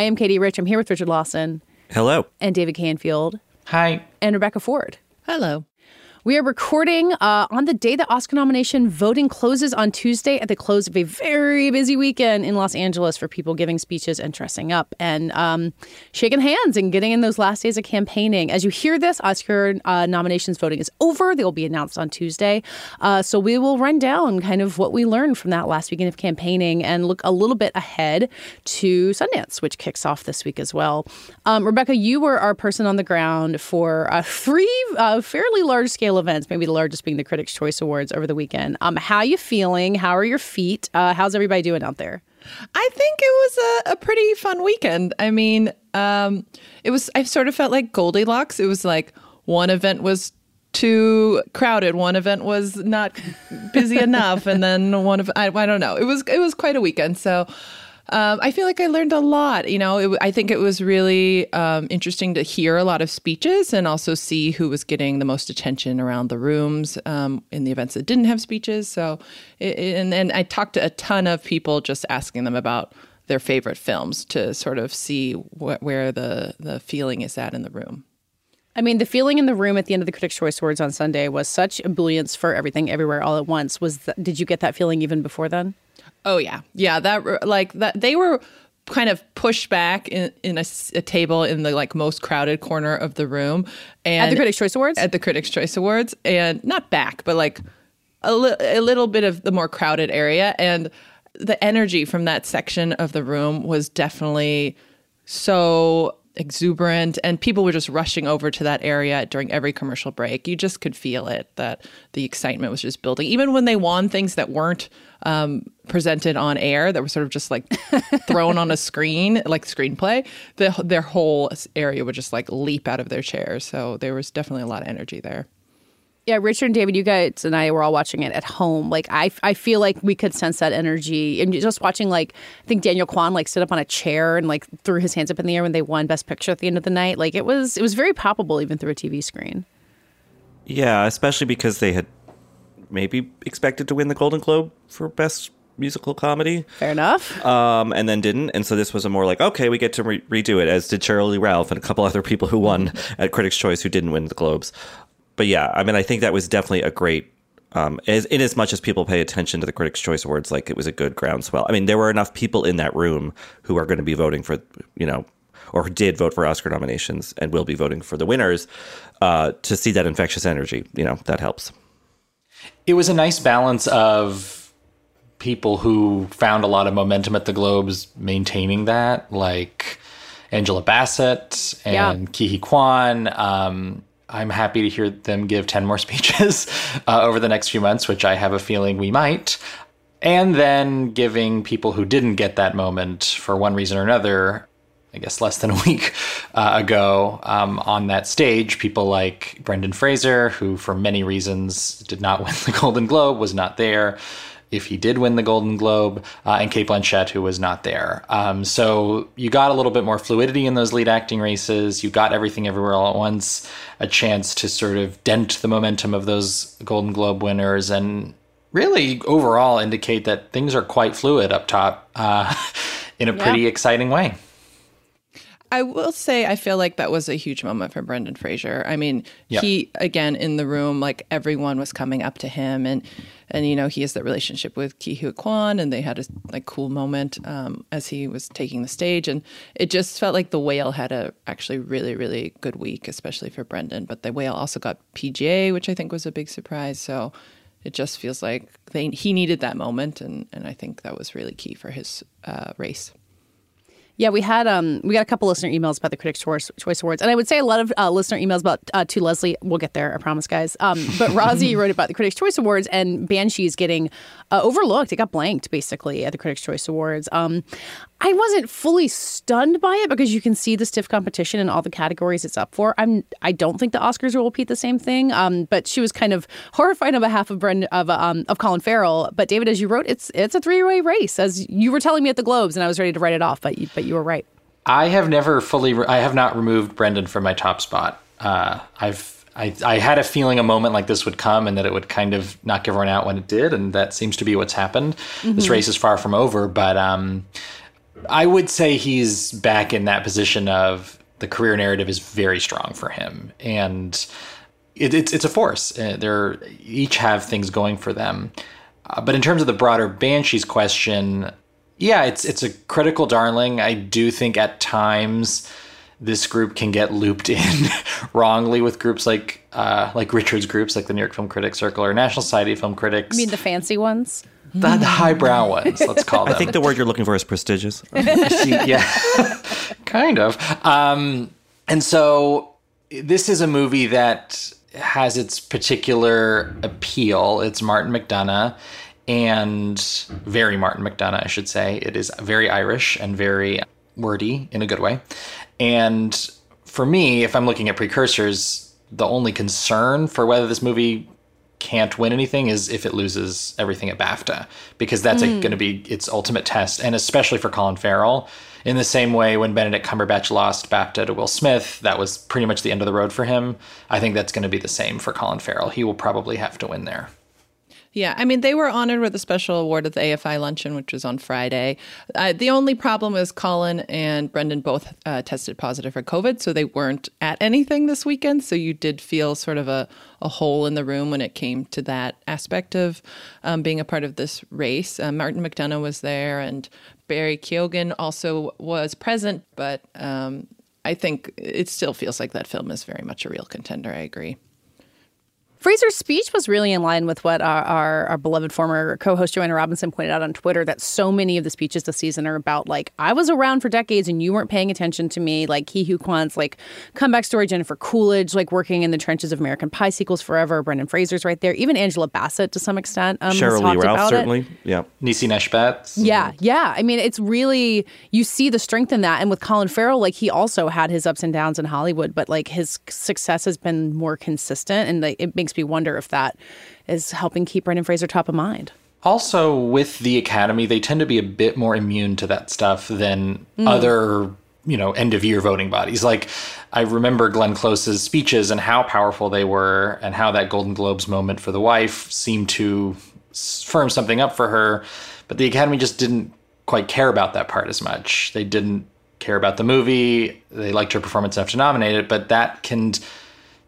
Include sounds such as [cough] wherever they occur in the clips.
I am Katie Rich. I'm here with Richard Lawson. Hello. And David Canfield. Hi. And Rebecca Ford. Hello. We are recording uh, on the day the Oscar nomination voting closes on Tuesday at the close of a very busy weekend in Los Angeles for people giving speeches and dressing up and um, shaking hands and getting in those last days of campaigning. As you hear this, Oscar uh, nominations voting is over. They will be announced on Tuesday. Uh, so we will run down kind of what we learned from that last weekend of campaigning and look a little bit ahead to Sundance, which kicks off this week as well. Um, Rebecca, you were our person on the ground for three uh, fairly large scale events, maybe the largest being the Critics' Choice Awards over the weekend. Um, how you feeling? How are your feet? Uh, how's everybody doing out there? I think it was a, a pretty fun weekend. I mean, um, it was. I sort of felt like Goldilocks. It was like one event was too crowded, one event was not busy [laughs] enough, and then one of I, I don't know. It was it was quite a weekend. So um, I feel like I learned a lot. You know, it, I think it was really um, interesting to hear a lot of speeches and also see who was getting the most attention around the rooms um, in the events that didn't have speeches. So, it, and and I talked to a ton of people just asking them about their favorite films to sort of see wh- where the the feeling is at in the room. I mean, the feeling in the room at the end of the Critics' Choice Awards on Sunday was such ebullience for everything, everywhere, all at once. Was that, did you get that feeling even before then? Oh yeah, yeah. That like that they were kind of pushed back in, in a, a, table in the like most crowded corner of the room and at the Critics' Choice Awards. At the Critics' Choice Awards, and not back, but like a, li- a little bit of the more crowded area, and the energy from that section of the room was definitely so exuberant and people were just rushing over to that area during every commercial break. You just could feel it that the excitement was just building. Even when they won things that weren't um, presented on air that were sort of just like [laughs] thrown on a screen like screenplay the, their whole area would just like leap out of their chairs. So there was definitely a lot of energy there yeah, Richard and David, you guys and I were all watching it at home. Like I, I feel like we could sense that energy, and just watching like I think Daniel Kwan like sit up on a chair and like threw his hands up in the air when they won Best Picture at the end of the night. Like it was, it was very palpable even through a TV screen. Yeah, especially because they had maybe expected to win the Golden Globe for Best Musical Comedy. Fair enough. Um, and then didn't, and so this was a more like okay, we get to re- redo it, as did Lee Ralph and a couple other people who won at Critics' Choice who didn't win the Globes but yeah, I mean, I think that was definitely a great. Um, as, in as much as people pay attention to the Critics' Choice Awards, like it was a good groundswell. I mean, there were enough people in that room who are going to be voting for, you know, or did vote for Oscar nominations and will be voting for the winners uh, to see that infectious energy. You know, that helps. It was a nice balance of people who found a lot of momentum at the Globes maintaining that, like Angela Bassett and yeah. Ke Huy Quan. Um, I'm happy to hear them give 10 more [laughs] speeches uh, over the next few months, which I have a feeling we might. And then giving people who didn't get that moment for one reason or another, I guess less than a [laughs] week uh, ago, um, on that stage, people like Brendan Fraser, who for many reasons did not [laughs] win the Golden Globe, was not there if he did win the Golden Globe, uh, and Cate Blanchett, who was not there. Um, so you got a little bit more fluidity in those lead acting races. You got everything everywhere all at once, a chance to sort of dent the momentum of those Golden Globe winners, and really overall indicate that things are quite fluid up top uh, [laughs] in a pretty exciting way. I will say I feel like that was a huge moment for Brendan Fraser. I mean, yep. he again in the room, like everyone was coming up to him and and you know he has that relationship with Ke Huy Quan, and they had a like cool moment um, as he was taking the stage, and it just felt like the whale had a actually really really good week, especially for Brendan. But the whale also got PGA, which I think was a big surprise. So it just feels like they, he needed that moment, and and I think that was really key for his uh, race. Yeah, we had um we got a couple listener emails about the Critics' Choice, Choice Awards, and I would say a lot of uh, listener emails about uh, to Leslie. We'll get there, I promise, guys. Um, but [laughs] Rosie wrote about the Critics' Choice Awards and Banshees getting uh, overlooked. It got blanked basically at the Critics' Choice Awards. Um, I wasn't fully stunned by it because you can see the stiff competition in all the categories it's up for. I'm I don't think the Oscars will repeat the same thing. Um, but she was kind of horrified on behalf of Brendan of um of Colin Farrell. But David, as you wrote, it's it's a three way race, as you were telling me at the Globes, and I was ready to write it off. But you, but you were right. I have never fully. Re- I have not removed Brendan from my top spot. Uh, I've. I, I had a feeling a moment like this would come and that it would kind of knock everyone out when it did, and that seems to be what's happened. This race is far from over, but um, I would say he's back in that position of the career narrative is very strong for him, and it, it's it's a force. Uh, They're each have things going for them, uh, but in terms of the broader Banshees question, yeah, it's it's a critical darling. I do think at times this group can get looped [laughs] in wrongly with groups like uh, like Richard's groups, like the New York Film Critics Circle or National Society of Film Critics. I mean, the fancy ones. [laughs] the, the highbrow ones, let's call them. I think the word you're looking for is prestigious. [laughs] yeah, [laughs] kind of. Um, and so this is a movie that has its particular appeal. It's Martin McDonagh and very Martin McDonagh, I should say. It is very Irish and very wordy in a good way. And for me, if I'm looking at precursors, the only concern for whether this movie can't win anything is if it loses everything at BAFTA, because that's hmm. going to be its ultimate test, and especially for Colin Farrell. In the same way, when Benedict Cumberbatch lost BAFTA to Will Smith, that was pretty much the end of the road for him. I think that's going to be the same for Colin Farrell. He will probably have to win there. Yeah, I mean, they were honored with a special award at the AFI luncheon, which was on Friday. Uh, the only problem is Colin and Brendan both uh, tested positive for COVID, so they weren't at anything this weekend. So you did feel sort of a, a hole in the room when it came to that aspect of um, being a part of this race. Uh, Martin McDonagh was there, and Barry Keoghan also was present, but um, I think it still feels like that film is very much a real contender. I agree. Fraser's speech was really in line with what our, our, our beloved former co-host Joanna Robinson pointed out on Twitter that so many of the speeches this season are about like I was around for decades and you weren't paying attention to me like Ke Huy Quan's like comeback story Jennifer Coolidge like working in the trenches of American Pie sequels forever Brendan Fraser's right there even Angela Bassett to some extent um, has Sheryl Lee Ralph, about it. certainly. Yeah. Niecy Nash-Betts. Yeah, yeah. I mean, it's really you see the strength in that. And with Colin Farrell, like he also had his ups and downs in Hollywood, but like his success has been more consistent, and like, it makes me wonder if that is helping keep Brendan Fraser top of mind. Also, with the Academy, they tend to be a bit more immune to that stuff than mm. other, you know, end of year voting bodies. Like, I remember Glenn Close's speeches and how powerful they were, and how that Golden Globes moment for the wife seemed to firm something up for her. But the Academy just didn't quite care about that part as much. They didn't care about the movie. They liked her performance enough to nominate it, but that can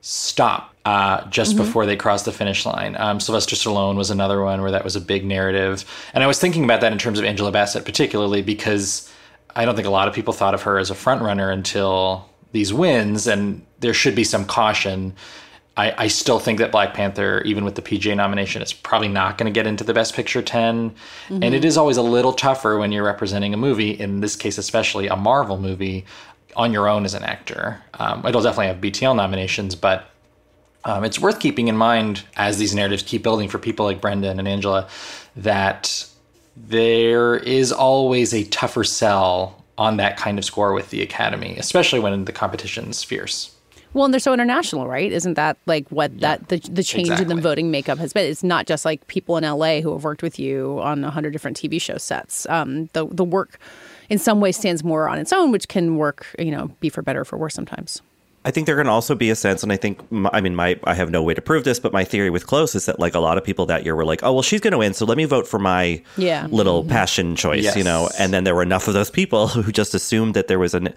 stop uh, just before they cross the finish line. Um, Sylvester Stallone was another one where that was a big narrative. And I was thinking about that in terms of Angela Bassett, particularly because I don't think a lot of people thought of her as a front runner until these wins, and there should be some caution. I, I still think that Black Panther, even with the PGA nomination, is probably not going to get into the Best Picture 10. And it is always a little tougher when you're representing a movie, in this case, especially a Marvel movie, on your own as an actor. Um, it'll definitely have BTL nominations, but um, it's worth keeping in mind as these narratives keep building for people like Brendan and Angela that there is always a tougher sell on that kind of score with the Academy, especially when the competition's fierce. Well, and they're so international, right? Isn't that like what that the, the change in the voting makeup has been? It's not just like people in LA who have worked with you on a hundred different TV show sets. Um, the the work, in some ways, stands more on its own, which can work, you know, be for better or for worse sometimes. I think there can also be a sense, and I think, I mean, my I have no way to prove this, but my theory with Close is that like a lot of people that year were like, oh well, she's going to win, so let me vote for my Yeah. little passion choice, you know. And then there were enough of those people [laughs] who just assumed that there was an,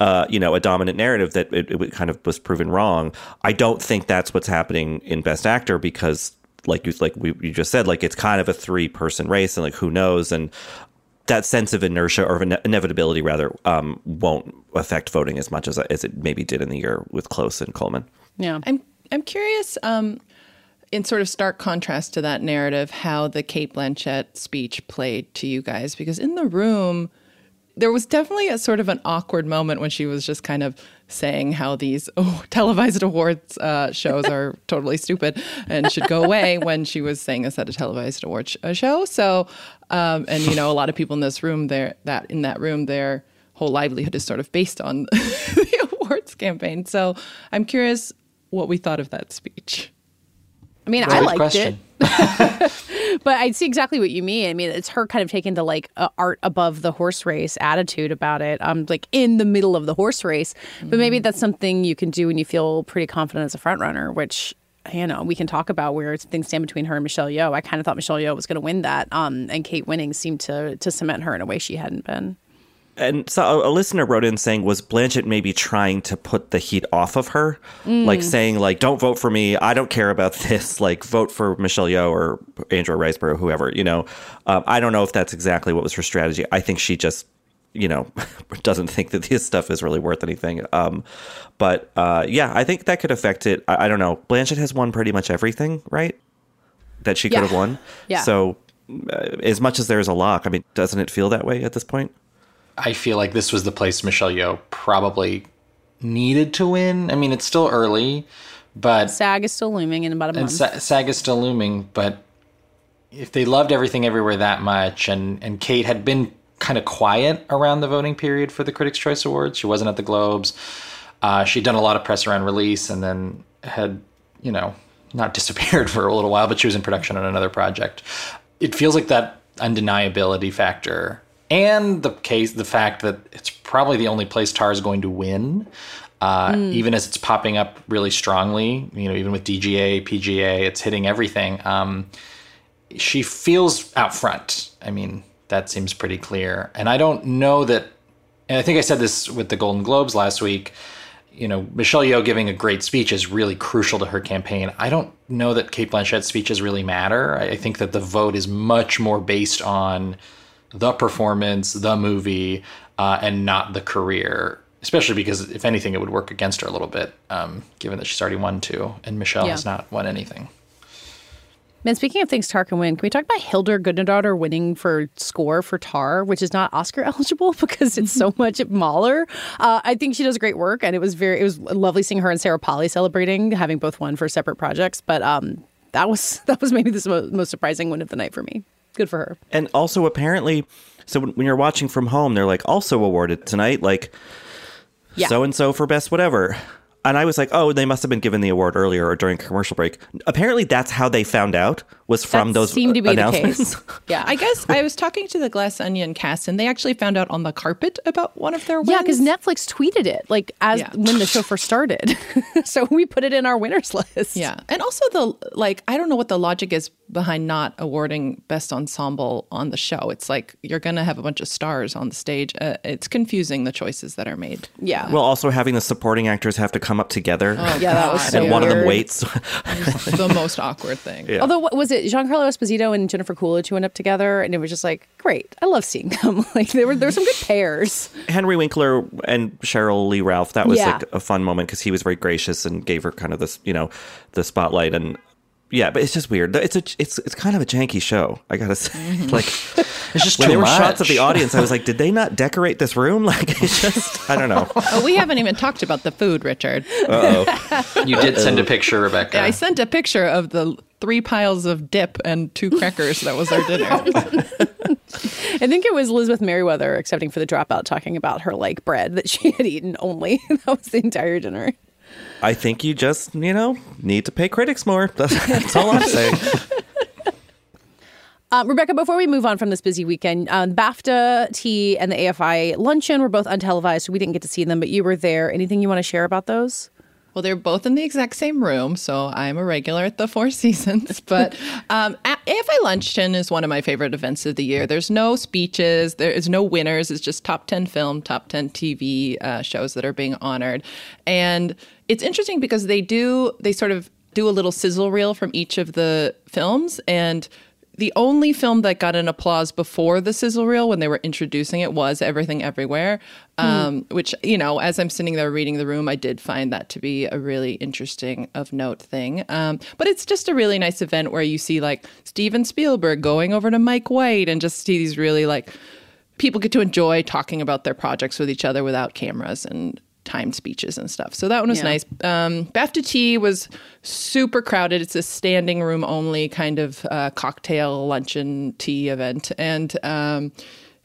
uh, you know, a dominant narrative that it, it kind of was proven wrong. I don't think that's what's happening in Best Actor because. Like you, like we, you just said, like it's kind of a three-person race, and like who knows, and that sense of inertia or of ine- inevitability rather um, won't affect voting as much as as it maybe did in the year with Close and Coleman. Yeah. I'm I'm curious, um, in sort of stark contrast to that narrative, how the Cate Blanchett speech played to you guys, because in the room, there was definitely a sort of an awkward moment when she was just kind of saying how these [laughs] oh, televised awards uh, shows are [laughs] totally stupid and should go away when she was saying this at a televised awards sh- show. So, um, and you know, a lot of people in this room there, that in that room, their whole livelihood is sort of based on [laughs] the awards campaign. So, I'm curious what we thought of that speech. I mean, I liked it. But I see exactly what you mean. I mean, it's her kind of taking the like uh, art above the horse race attitude about it. Um, like in the middle of the horse race. But maybe that's something you can do when you feel pretty confident as a front runner, which you know we can talk about where things stand between her and Michelle Yeoh. I kind of thought Michelle Yeoh was going to win that, um, and Cate winning seemed to to cement her in a way she hadn't been. And so a, listener wrote in saying, was Blanchett maybe trying to put the heat off of her? Like saying, like, don't vote for me. I don't care about [laughs] this. Like, vote for Michelle Yeoh or Andrea Riseborough, whoever, you know. Um, I don't know if that's exactly what was her strategy. I think she just, you know, [laughs] doesn't think that this stuff is really worth anything. Um, but uh, yeah, I think that could affect it. I, I don't know. Blanchett has won pretty much everything, right? That she could Yeah. have won. Yeah. So uh, as much as there's a lock, I mean, doesn't it feel that way at this point? I feel like this was the place Michelle Yeoh probably needed to win. I mean, it's still early, but SAG is still looming in about a month. Sa- SAG is still looming. But if they loved everything everywhere that much, and and Cate had been kind of quiet around the voting period for the Critics' Choice Awards, she wasn't at the Globes. Uh, she'd done a lot of press around release, and then had you know not [laughs] disappeared for a little while, but she was in production on another project. It feels like that undeniability factor and the case the fact that it's probably the only place tar is going to win uh, even as it's popping up really strongly you know even with dga pga it's hitting everything um, she feels out front i mean that seems pretty clear and i don't know that and i think i said this with the golden globes last week you know, Michelle Yeoh giving a great speech is really crucial to her campaign. I don't know that Cate Blanchett's speeches really matter. I I think that the vote is much more based on the performance, the movie, uh, and not the career. Especially because, if anything, it would work against her a little bit, um, given that she's already won two, and Michelle Yeoh. has not won anything. Man, speaking of things Tar can win, can we talk about Hildur Gudnadottir winning for score for Tar, which is not Oscar [laughs] eligible because it's so much Mahler. Uh, I think she does great work, and it was very it was lovely seeing her and Sarah Polley celebrating, having both won for separate projects. But um, that was [laughs] that was maybe the most surprising win of the night for me. Good for her. And also, apparently, so when, when you're watching from home, they're like also awarded tonight, like so and so for best whatever. And I was like, oh, they must have been given the award earlier or during commercial break. Apparently, that's how they found out was from That those seemed to be the case. [laughs] Yeah, I guess I was talking to the Glass Onion cast, and they actually found out on the carpet about one of their wins. Yeah, because Netflix tweeted it like as Yeah. when the show first started, [laughs] so we put it in our winners [laughs] list. Yeah, and also the like, I don't know what the logic is behind not awarding best ensemble on the show. It's like you're gonna have a bunch of stars on the stage. Uh, it's confusing the choices that are made. yeah. well, also having the supporting actors have to come up together, yeah, that was so and one of them waits. the most awkward thing. Yeah. Although what was it Giancarlo Esposito and Jennifer Coolidge who went up together, and it was just like great. I love seeing [laughs] them. like there were there were some good pairs. Henry Winkler and Sheryl Lee Ralph, that was Yeah. like a fun moment because he was very gracious and gave her kind of this, you know, the spotlight and. Yeah, but it's just weird. It's a it's it's kind of a janky show. I gotta say, mm-hmm. [laughs] like [laughs] It's just when too there were much. shots of the audience, I was like, did they not decorate this room? [laughs] Like it's just I don't know. Oh, we haven't even talked about the food, Richard. Oh, you did send a picture, Rebecca. I sent a picture of the three piles of dip and two crackers. That was our dinner. I think it was Elizabeth Meriwether accepting for the dropout, talking about her like bread that she had eaten only. that was the entire dinner. I think you just you know need to pay critics more. [laughs] That's, that's all I'm saying. Um, [laughs] Rebecca, before we move on from this busy weekend, uh, BAFTA tea and the AFI luncheon were both untelevised, so we didn't get to see them, but you were there. Anything you want to share about those? Well, they're both in the exact same room, so I'm a regular at the Four [laughs] Seasons. But um, AFI Luncheon is one of my favorite events of the year. There's no speeches, there is no winners. It's just top 10 film, top 10 TV uh, shows that are being honored. And it's interesting because they do, they sort of do a little sizzle reel from each of the films. And the only film that got an applause before the sizzle reel when they were introducing it was Everything Everywhere, um, which, you know, as I'm sitting there reading the room, I did find that to be a really interesting, of note thing. Um, but it's just a really nice event where you see like Steven Spielberg going over to Mike White and just see these really like people get to enjoy talking about their projects with each other without cameras and timed speeches and stuff. So that one was Yeah. nice. Um, BAFTA Tea was super crowded. It's a standing room only kind of uh, cocktail luncheon tea event, and um,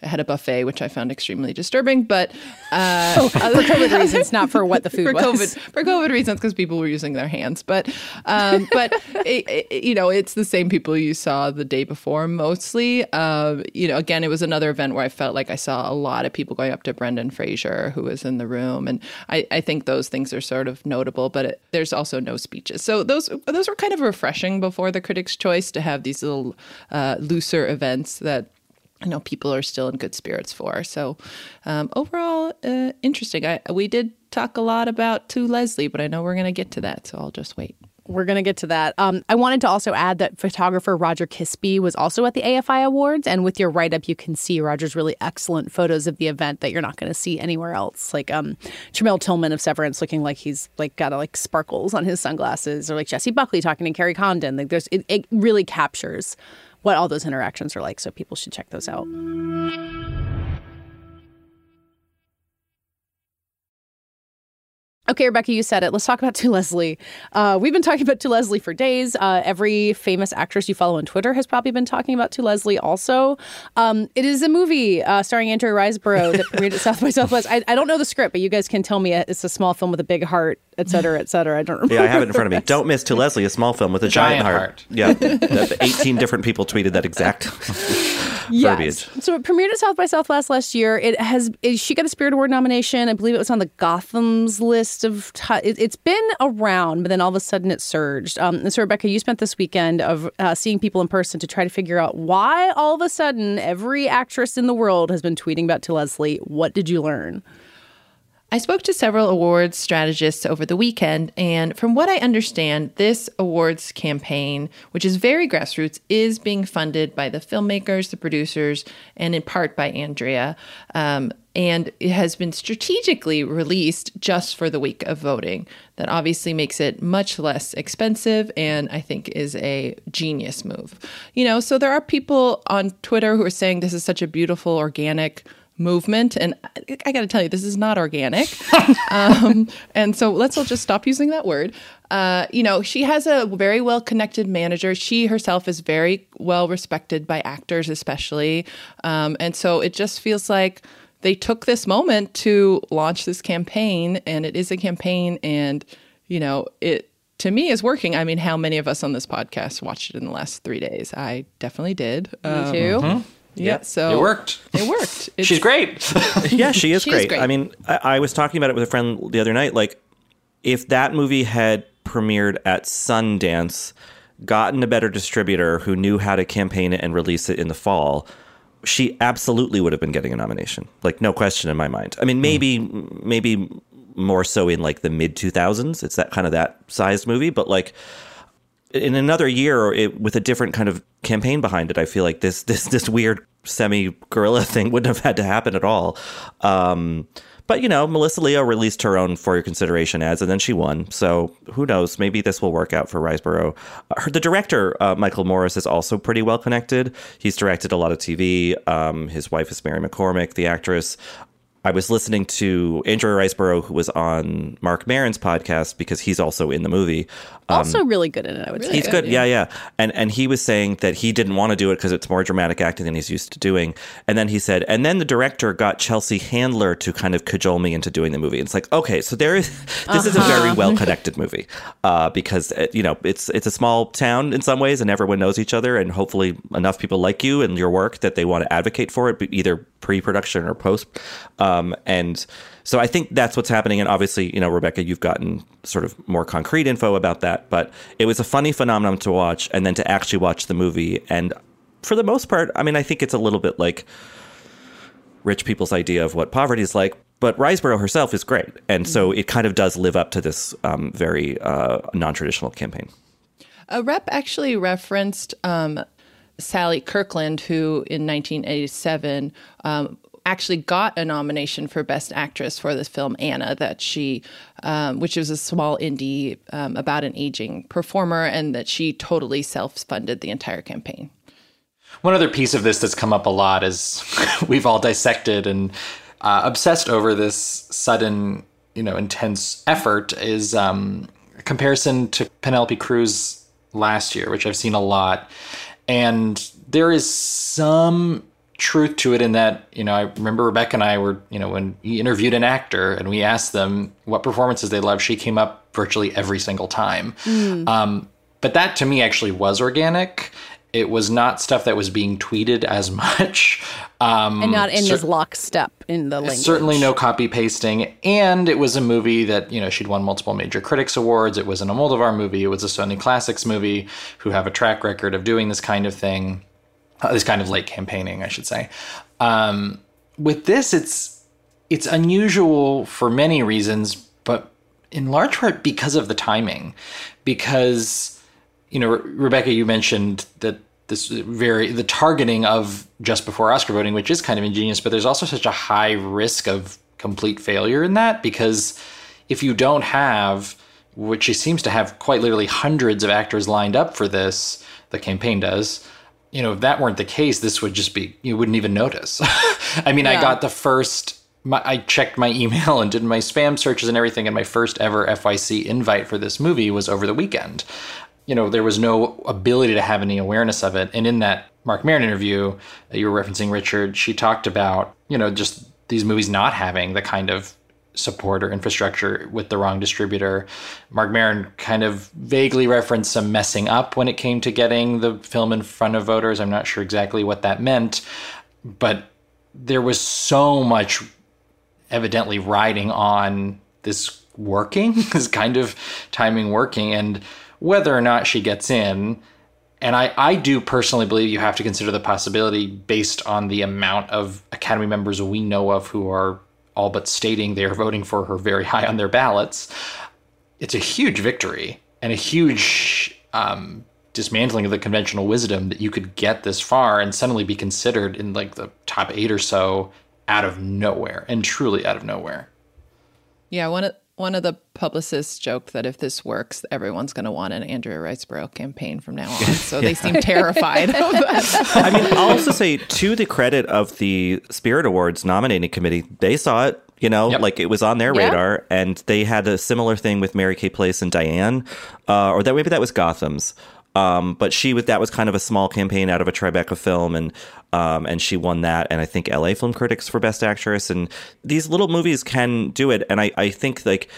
had a buffet, which I found extremely disturbing. But uh, [laughs] Oh, for COVID reasons, not for what the food [laughs] for was. COVID for COVID reasons because people were using their hands. But um, but [laughs] it, it- you know, it's the same people you saw the day before mostly. Um, you know, again, it was another event where I felt like I saw a lot of people going up to Brendan Fraser, who was in the room, and I, I think those things are sort of notable. But it, there's also no speeches, so those those were kind of refreshing before the Critics' Choice to have these little uh, looser events that you know people are still in good spirits for. So um, overall, uh, interesting. I, we did talk a lot about to Leslie, but I know we're going to get to that, so I'll just wait. We're going to get to that. Um, I wanted to also add that photographer Roger Kisby was also at the AFI Awards. And with your write up, you can see Roger's really excellent photos of the event that you're not going to see anywhere else. Like um, Tramell Tillman of Severance looking like he's like got like sparkles on his sunglasses, or like Jessie Buckley talking to Kerry Condon. Like there's, it, it really captures what all those interactions are like. So people should check those out. Okay, Rebecca, you said it. Let's talk about [laughs] To Leslie. Uh, we've been talking about To Leslie for days. Uh, every famous actress you follow on Twitter has probably been talking about To Leslie also. Um, it is a movie uh, starring Andrea Riseborough [laughs] that premiered at South by Southwest. I, I don't know the script, but you guys can tell me it's a small film with a big heart, et cetera, et cetera. I don't remember. Yeah, I have it in front of me. Don't miss To Leslie, a small film with a giant, Giant heart. heart. Yeah, 18 different people tweeted that exact [laughs] verbiage. So it premiered at South by Southwest last year. It has it, she got a Spirit Award nomination. I believe it was on the Gotham's list of. T- it, it's been around, but then all of a sudden it surged. Um, and so Rebecca, you spent this weekend of uh, seeing people in person to try to figure out why all of a sudden every actress in the world has been tweeting about to Leslie. What did you learn? I spoke to several awards strategists over the weekend, and from what I understand, this awards campaign, which is very grassroots, is being funded by the filmmakers, the producers, and in part by Andrea. Um, and it has been strategically released just for the week of voting. That obviously makes it much less expensive and I think is a genius move. You know, so there are people on Twitter who are saying this is such a beautiful, organic movement. And I, I got to tell you, this is not organic. [laughs] um, and so let's all just stop using that word. Uh, you know, she has a very well connected manager. She herself is very well respected by actors, especially. Um, and so it just feels like they took this moment to launch this campaign, and it is a campaign, and, you know, it to me is working. I mean, how many of us on this podcast watched it in the last three days? I definitely did. Um, too. Yeah, so It worked. It worked. [laughs] It's- She's great. [laughs] yeah, she is She is great. great. I mean, I, I was talking about it with a friend the other night. Like, if that movie had premiered at Sundance, gotten a better distributor who knew how to campaign it and release it in the fall, she absolutely would have been getting a nomination. Like, no question in my mind. I mean, hmm. maybe, maybe more so in like the mid 2000s. It's that kind of that sized movie, but like, in another year it, with a different kind of campaign behind it, I feel like this [laughs] this this weird semi guerrilla thing wouldn't have had to happen at all. Um, but you know, Melissa Leo released her own for your consideration ads, and then she won. So who knows? Maybe this will work out for Riseborough. Her, the director, uh, Michael Morris, is also pretty well connected. He's directed a lot of TV. Um, his wife is Mary McCormack, the actress. I was listening to Andrea Riseborough, who was on Marc Maron's podcast because he's also in the movie. Um, Also, really good in it. I would say. He's good, yeah, yeah. And and he was saying that he didn't want to do it because it's more dramatic acting than he's used to doing. And then he said, and then the director got Chelsea Handler to kind of cajole me into doing the movie. And it's like, okay, so there is [laughs] this is a very well connected movie uh, because uh, you know it's it's a small town in some ways, and everyone knows each other, and hopefully enough people like you and your work that they want to advocate for it, either pre-production or post. Um, and so I think that's what's happening. And obviously, you know, Rebecca, you've gotten sort of more concrete info about that. But it was a funny phenomenon to watch, and then to actually watch the movie. And for the most part, I mean, I think it's a little bit like rich people's idea of what poverty is like. But Riseborough herself is great, and so it kind of does live up to this um, very uh, non-traditional campaign. A rep actually referenced um, Sally Kirkland, who in 1987 um, actually got a nomination for Best Actress for this film Anna, that she, um, which was a small indie um, about an aging performer, and that she totally self-funded the entire campaign. one other piece of this that's come up a lot is [laughs] we've all dissected and uh, obsessed over this sudden, you know, intense effort is um, comparison to Penelope Cruz last year, which I've seen a lot. And there is some truth to it in that, you know, I remember Rebecca and I were, you know, when we interviewed an actor and we asked them what performances they loved, she came up virtually every single time. Mm. Um, but that to me actually was organic. It was not stuff that was being tweeted as [laughs] much. Um, and not in cer- this lockstep in the language. Certainly no copy pasting. And it was a movie that, you know, she'd won multiple major critics awards. It was an Almodovar movie. It was a Sony Classics movie who have a track record of doing this kind of thing, uh, this kind of late campaigning, I should say. Um, with this, it's it's unusual for many reasons, but in large part because of the timing. Because, you know, Re- Rebecca, you mentioned that this very the targeting of just before Oscar voting, which is kind of ingenious, but there's also such a high risk of complete failure in that because if you don't have, which she seems to have quite literally hundreds of actors lined up for this, the campaign does. You know, if that weren't the case, this would just be you wouldn't even notice. [laughs] I mean, I got the first. My, I checked my [laughs] email and did my spam searches and everything, and my first ever FYC invite for this movie was over the weekend you know, there was no ability to have any awareness of it. And in that Marc Maron interview that you were referencing, Richard, she talked about, you know, just these movies not having the kind of support or infrastructure with the wrong distributor. Marc Maron kind of vaguely referenced some messing up when it came to getting the film in front of voters. I'm not sure exactly what that meant, but there was so much evidently riding on this working, [laughs] this kind of timing working, and whether or not she gets in. And I, I do personally believe you have to consider the possibility based on the amount of Academy members we know of who are all but stating they are voting for her very high on their ballots. It's a huge victory and a huge um, dismantling of the conventional wisdom that you could get this far and suddenly be considered in like the top eight or so out of nowhere and truly out of nowhere. Yeah, one of one of the publicists joked that if this works, everyone's going to want an Andrea Riseborough campaign from now on. So they seem terrified of [laughs] that. I mean, I'll also say to the credit of the Spirit Awards nominating committee, they saw it. You know, Yep. like it was on their Yeah. radar, and they had a similar thing with Mary Kay Place and Diane, uh, or that maybe that was Gotham's. Um, but she was that was kind of a small campaign out of a Tribeca film, and um, and she won that, and I think L.A. Film Critics for Best Actress, and these little movies can do it, and I I think like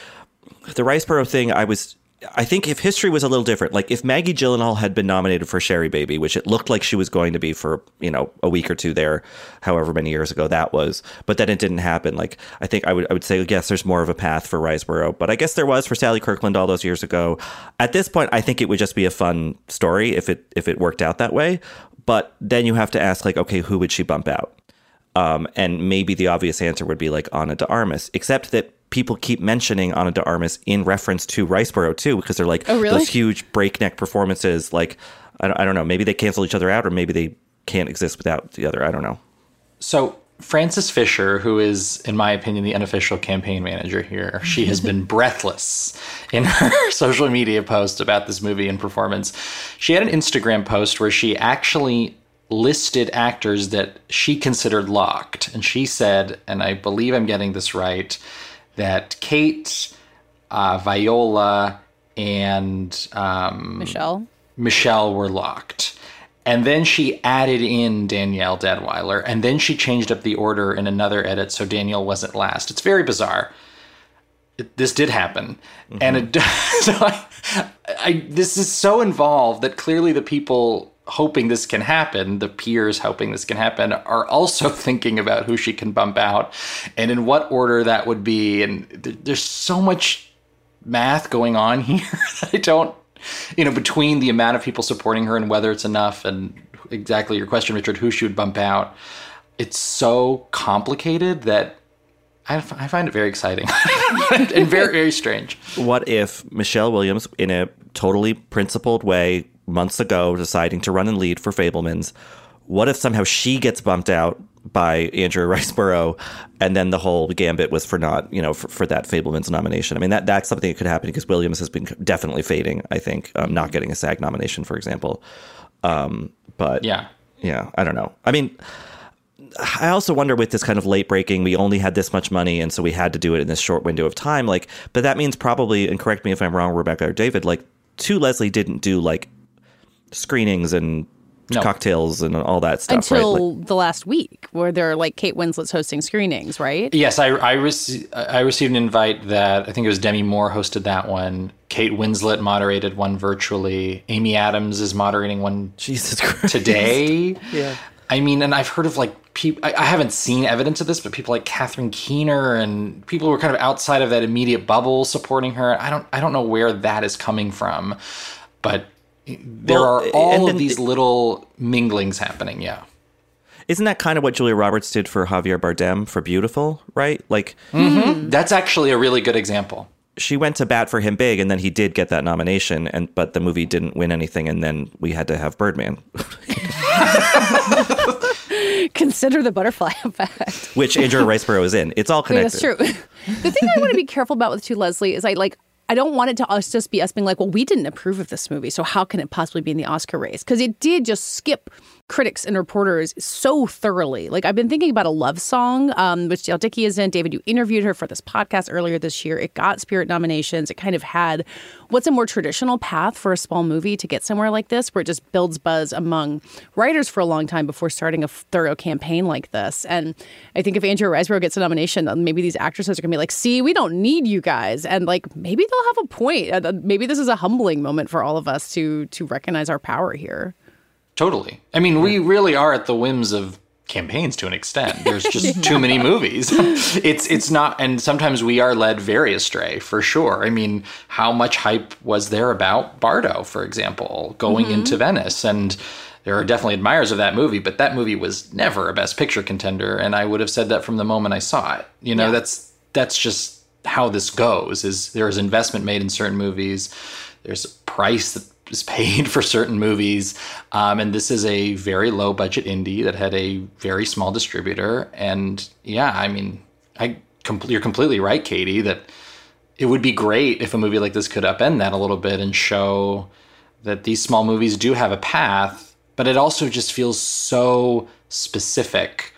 the Riseborough thing, I was. I think if history was a little different, like if Maggie Gyllenhaal had been nominated for Sherry Baby, which it looked like she was going to be for you know a week or two there, however many years ago that was, but then it didn't happen. Like I think I would I would say yes, there's more of a path for Riseborough, but I guess there was for Sally Kirkland all those years ago. At this point, I think it would just be a fun story if it if it worked out that way. But then you have to ask like, okay, who would she bump out? Um, and maybe the obvious answer would be like Ana de Armas, except that people keep mentioning Ana de Armas in reference to Riseborough too, because they're like Oh, really? those huge breakneck performances. Like, I don't, I don't know, maybe they cancel each other out, or maybe they can't exist without the other. I don't know. So Frances Fisher, who is, in my opinion, the unofficial campaign manager here, she has been [laughs] breathless in her [laughs] social media post about this movie and performance. She had an Instagram post where she actually listed actors that she considered locked. And she said, and I believe I'm getting this right, that Cate, uh, Viola, and um, Michelle. Michelle were locked. And then she added in Danielle Deadwyler, and then she changed up the order in another edit so Danielle wasn't last. It's very bizarre. It, this did happen, and it [laughs] so I, I this is so involved that clearly the people hoping this can happen, the peers hoping this can happen, are also [laughs] thinking about who she can bump out and in what order that would be. And th- there's so much math going on [laughs] here that I don't, you know, between the amount of people supporting her and whether it's enough, and exactly your question, Richard, who she would bump out. It's so complicated that I, find it very exciting [laughs] and very, very strange. What if Michelle Williams, in a totally principled way, months ago, deciding to run and lead for Fabelmans, what if somehow she gets bumped out by Andrea [laughs] Riseborough, and then the whole gambit was for not, you know, for, for that Fabelmans nomination? I mean, that that's something that could happen because Williams has been definitely fading. I think um, not getting a SAG nomination, for example. Um, but Yeah. yeah, I don't know. I mean, I also wonder with this kind of late breaking, we only had this much money, and so we had to do it in this short window of time. Like, but that means probably, and correct me if I'm wrong, Rebecca or David. Like, To Leslie didn't do like screenings and No. cocktails and all that stuff, right? Until Like, the last week, where they're like Kate Winslet's hosting screenings, right? Yes, I I, rece- I received an invite that I think it was Demi Moore hosted that one. Kate Winslet moderated one virtually. Amy Adams is moderating one Jesus Christ. today. [laughs] yeah. I mean, and I've heard of like people. I, I haven't seen evidence of this, but people like Catherine Keener and people who are kind of outside of that immediate bubble supporting her. I don't. I don't know where that is coming from, but there Well, are and all then- of these little minglings happening. Yeah. Isn't that kind of what Julia Roberts did for Javier Bardem for Biutiful, right? Like, mm-hmm. That's actually a really good example. she went to bat for him big, and then he did get that nomination, and but the movie didn't win anything, and then we had to have Birdman, [laughs] Consider the butterfly effect. which Andrea Riseborough is in. It's all I mean, connected. that's true. [laughs] the thing I want to be careful about with To Leslie is I like I don't want it to us just be us being like, well, we didn't approve of this movie, so how can it possibly be in the Oscar race? Because it did just skip critics and reporters so thoroughly. Like I've been thinking about a love song, um, which Dale Dickey is in. David, you interviewed her for this podcast earlier this year. It got Spirit nominations. It kind of had what's a more traditional path for a small movie to get somewhere like this, where it just builds buzz among writers for a long time before starting a thorough campaign like this. And I think if Andrea Riseborough gets a nomination, maybe these actresses are going to be like, see, we don't need you guys. And like maybe they'll have a point. Uh, maybe this is a humbling moment for all of us to to recognize our power here. Totally. I mean, we really are at the whims of campaigns to an extent. There's [laughs] just too many movies. [laughs] it's it's not and sometimes we are led very astray for sure. I mean, how much hype was there about Bardo, for example, going into mm-hmm. Venice and there are definitely admirers of that movie, but that movie was never a best picture contender and I would have said that from the moment I saw it. You know, that's that's just how this goes is there is investment made in certain movies. There's a price that is paid for certain movies. Um, and this is a very low budget indie that had a very small distributor. And yeah, I mean, I com- you're completely right, Katie, that it would be great if a movie like this could upend that a little bit and show that these small movies do have a path, but it also just feels so specific,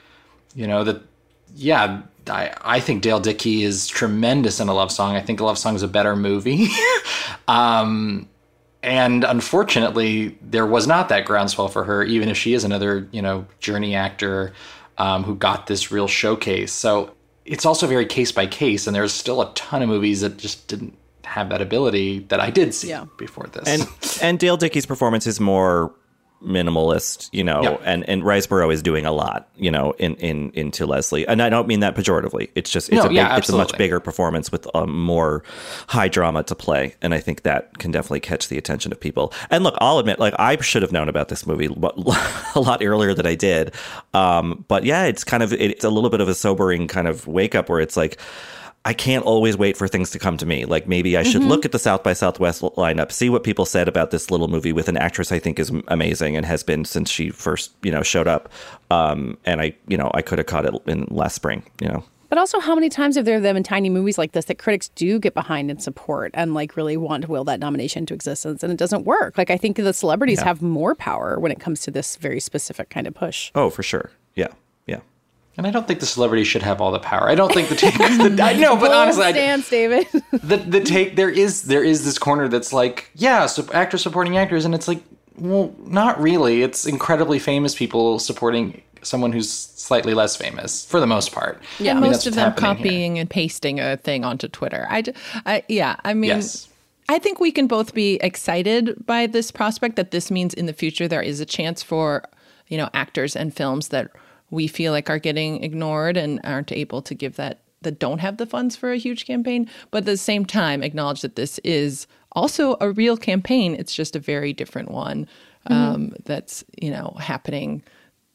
you know, that, yeah, I, I think Dale Dickey is tremendous in A Love Song. I think A Love Song is a better movie. [laughs] um, and unfortunately, there was not that groundswell for her, even if she is another, you know, journey actor um, who got this real showcase. So it's also very case by case, and there's still a ton of movies that just didn't have that ability that I did see Yeah. before this. and and Dale Dickey's performance is more minimalist, you know, Yeah. and and Riseborough is doing a lot, you know, in in into Leslie, and I don't mean that pejoratively. It's just it's No, a big, yeah, it's a much bigger performance with a more high drama to play, and I think that can definitely catch the attention of people. And look, I'll admit, like I should have known about this movie [laughs] a lot earlier than I did, um, but yeah, it's kind of it's a little bit of a sobering kind of wake up where it's like. I can't always wait for things to come to me. Like maybe I should look at the South by Southwest lineup, see what people said about this little movie with an actress I think is amazing and has been since she first, you know, showed up. Um, and I, you know, I could have caught it in last spring, you know. But also, how many times have there been tiny movies like this that critics do get behind and support and like really want to will that nomination into existence, and it doesn't work? Like I think the celebrities Yeah. have more power when it comes to this very specific kind of push. Oh, for sure. Yeah. Yeah. And I don't think the celebrity should have all the power. I don't think the take. the, I [laughs] know, but honestly, I, stance, David. [laughs] the the take there is there is this corner that's like yeah, so actor supporting actors, and it's like well, not really. It's incredibly famous people supporting someone who's slightly less famous for the most part. Yeah. I mean, most of them happening here. copying and pasting a thing onto Twitter. I, I yeah, I mean, Yes. I think we can both be excited by this prospect that this means in the future there is a chance for, you know, actors and films that we feel like are getting ignored and aren't able to give that that don't have the funds for a huge campaign, but at the same time acknowledge that this is also a real campaign. It's just a very different one um, that's you know happening,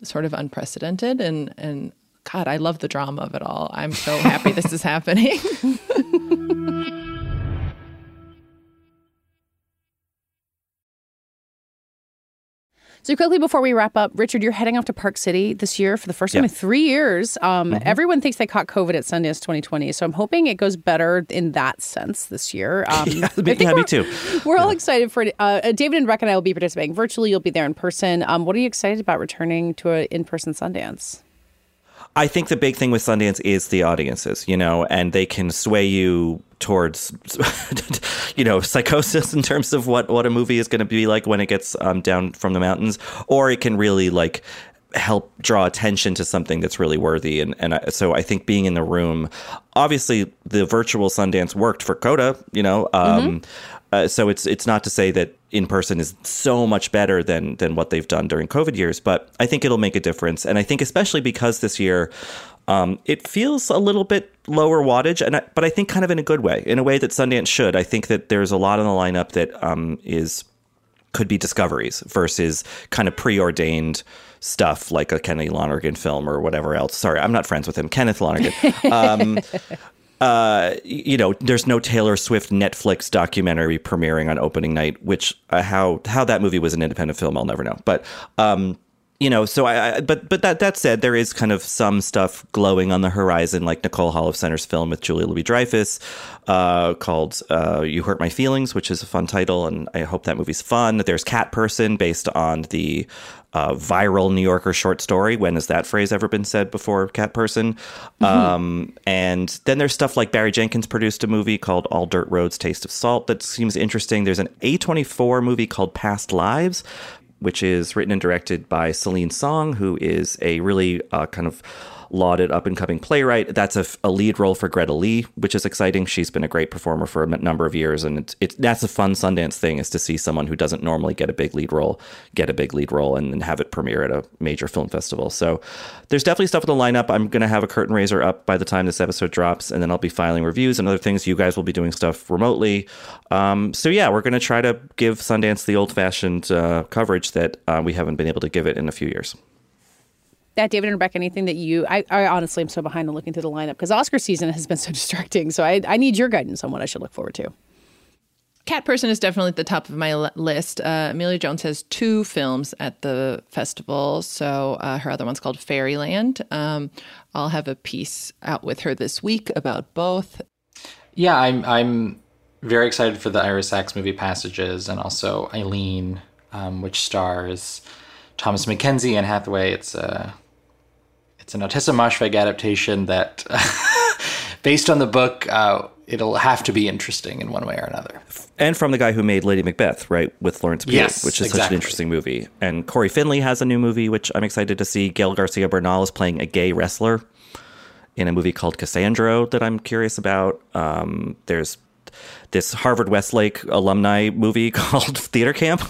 sort of unprecedented and and. God, I love the drama of it all. I'm so happy this is [laughs] happening. [laughs] So quickly before we wrap up, Richard, you're heading off to Park City this year for the first time Yeah. in three years. Um, Mm-hmm. Everyone thinks they caught COVID at Sundance 2020, so I'm hoping it goes better in that sense this year. [laughs] Um, Yeah, me, yeah, me we're- too. [laughs] We're all excited for it. Uh, David and Rebecca and I will be participating virtually. You'll be there in person. Um, what are you excited about returning to an in-person Sundance? I think the big thing with Sundance is the audiences, you know, and they can sway you towards, [laughs] you know, psychosis in terms of what, what a movie is going to be like when it gets um, down from the mountains, or it can really like help draw attention to something that's really worthy. And, and I, so I think being in the room, obviously the virtual Sundance worked for Coda, you know, um, uh, so it's it's not to say that in person is so much better than than what they've done during COVID years, but I think it'll make a difference. And I think especially because this year um, it feels a little bit lower wattage, and I, but I think kind of in a good way, in a way that Sundance should. I think that there's a lot in the lineup that um, is could be discoveries versus kind of preordained stuff like a Kennedy Lonergan film or whatever else. Sorry, I'm not friends with him. Kenneth Lonergan. [laughs] Um, uh, you know, there's no Taylor Swift Netflix documentary premiering on opening night, which uh, how how that movie was an independent film, I'll never know. But um, you know, so I, I but but that that said, there is kind of some stuff glowing on the horizon, like Nicole Holofcener's film with Julia Louis Dreyfus, uh, called uh, "You Hurt My Feelings," which is a fun title, and I hope that movie's fun. There's Cat Person, based on the uh, viral New Yorker short story. When has that phrase ever been said before? Cat Person. Um, and then there's stuff like Barry Jenkins produced a movie called All Dirt Roads Taste of Salt that seems interesting. There's an A24 movie called Past Lives, which is written and directed by Celine Song, who is a really uh, kind of lauded up and coming playwright. That's a, a, lead role for Greta Lee, which is exciting. She's been a great performer for a number of years, and it's, it's that's a fun Sundance thing is to see someone who doesn't normally get a big lead role get a big lead role and then have it premiere at a major film festival. So there's definitely stuff in the lineup. I'm going to have a curtain raiser up by the time this episode drops, and then I'll be filing reviews and other things. You guys will be doing stuff remotely. Um, so yeah, we're going to try to give Sundance the old fashioned uh, coverage that uh, we haven't been able to give it in a few years. That David and Rebecca, anything that you? I, I honestly am so behind on looking through the lineup because Oscar season has been so [laughs] distracting. So I, I need your guidance on what I should look forward to. Cat Person is definitely at the top of my list. Uh, Emilia Jones has two films at the festival, so uh, her other one's called Fairyland. Um, I'll have a piece out with her this week about both. Yeah, I'm I'm very excited for the Ira Sachs movie Passages and also Eileen, um, which stars Thomasin McKenzie and Hathaway. It's a it's an Ottessa Moshfegh adaptation that, [laughs] based on the book, uh, it'll have to be interesting in one way or another. and from the guy who made Lady Macbeth, right, with Florence Pugh, Yes, which is such an interesting movie. And Cory Finley has a new movie, which I'm excited to see. Gael Garcia Bernal is playing a gay wrestler in a movie called Cassandro that I'm curious about. Um, there's this Harvard Westlake alumni movie [laughs] called Theater Camp.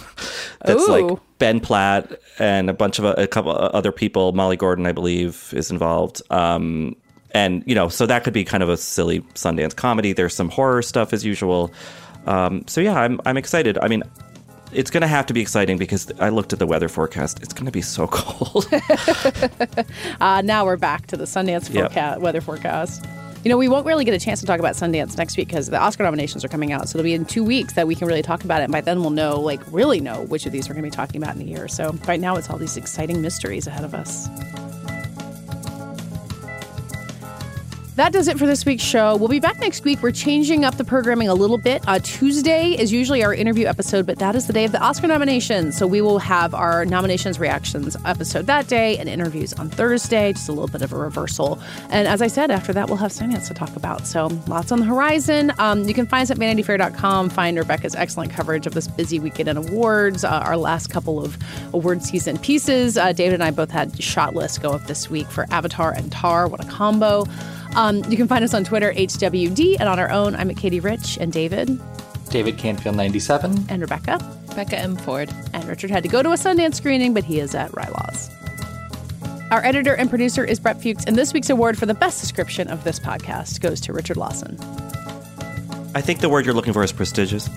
That's like Ben Platt and a bunch of a, couple of other people. Molly Gordon, I believe, is involved. Um, and you know, so that could be kind of a silly Sundance comedy. There's some horror stuff as usual. Um, so yeah, I'm I'm excited. I mean, it's going to have to be exciting because I looked at the weather forecast. It's going to be so [laughs] cold. [laughs] Uh, now we're back to the Sundance Yep. weather forecast. You know, we won't really get a chance to talk about Sundance next week because the Oscar nominations are coming out. So it'll be in two weeks that we can really talk about it. And by then we'll know, like, really know which of these we're going to be talking about in a year. So right now it's all these exciting mysteries ahead of us. That does it for this week's show. We'll be back next week. We're changing up the programming a little bit. Uh, Tuesday is usually our interview episode, but that is the day of the Oscar nominations. So we will have our nominations reactions episode that day and interviews on Thursday, just a little bit of a reversal. And as I said, after that, we'll have Sundance to talk about. So lots on the horizon. Um, you can find us at vanityfair.com. Find Rebecca's excellent coverage of this busy weekend in awards, uh, our last couple of award season pieces. Uh, David and I both had shot lists go up this week for Avatar and Tar. What a combo. Um, you can find us on Twitter, HWD, and on our own, I'm at Katie Rich and David David Canfield, 97. and Rebecca. Rebecca M. Ford. And Richard had to go to a Sundance screening, but he is at Rylaws. Our editor and producer is Brett Fuchs, and this week's award for the best description of this podcast goes to Richard Lawson. I think the word you're looking for is prestigious.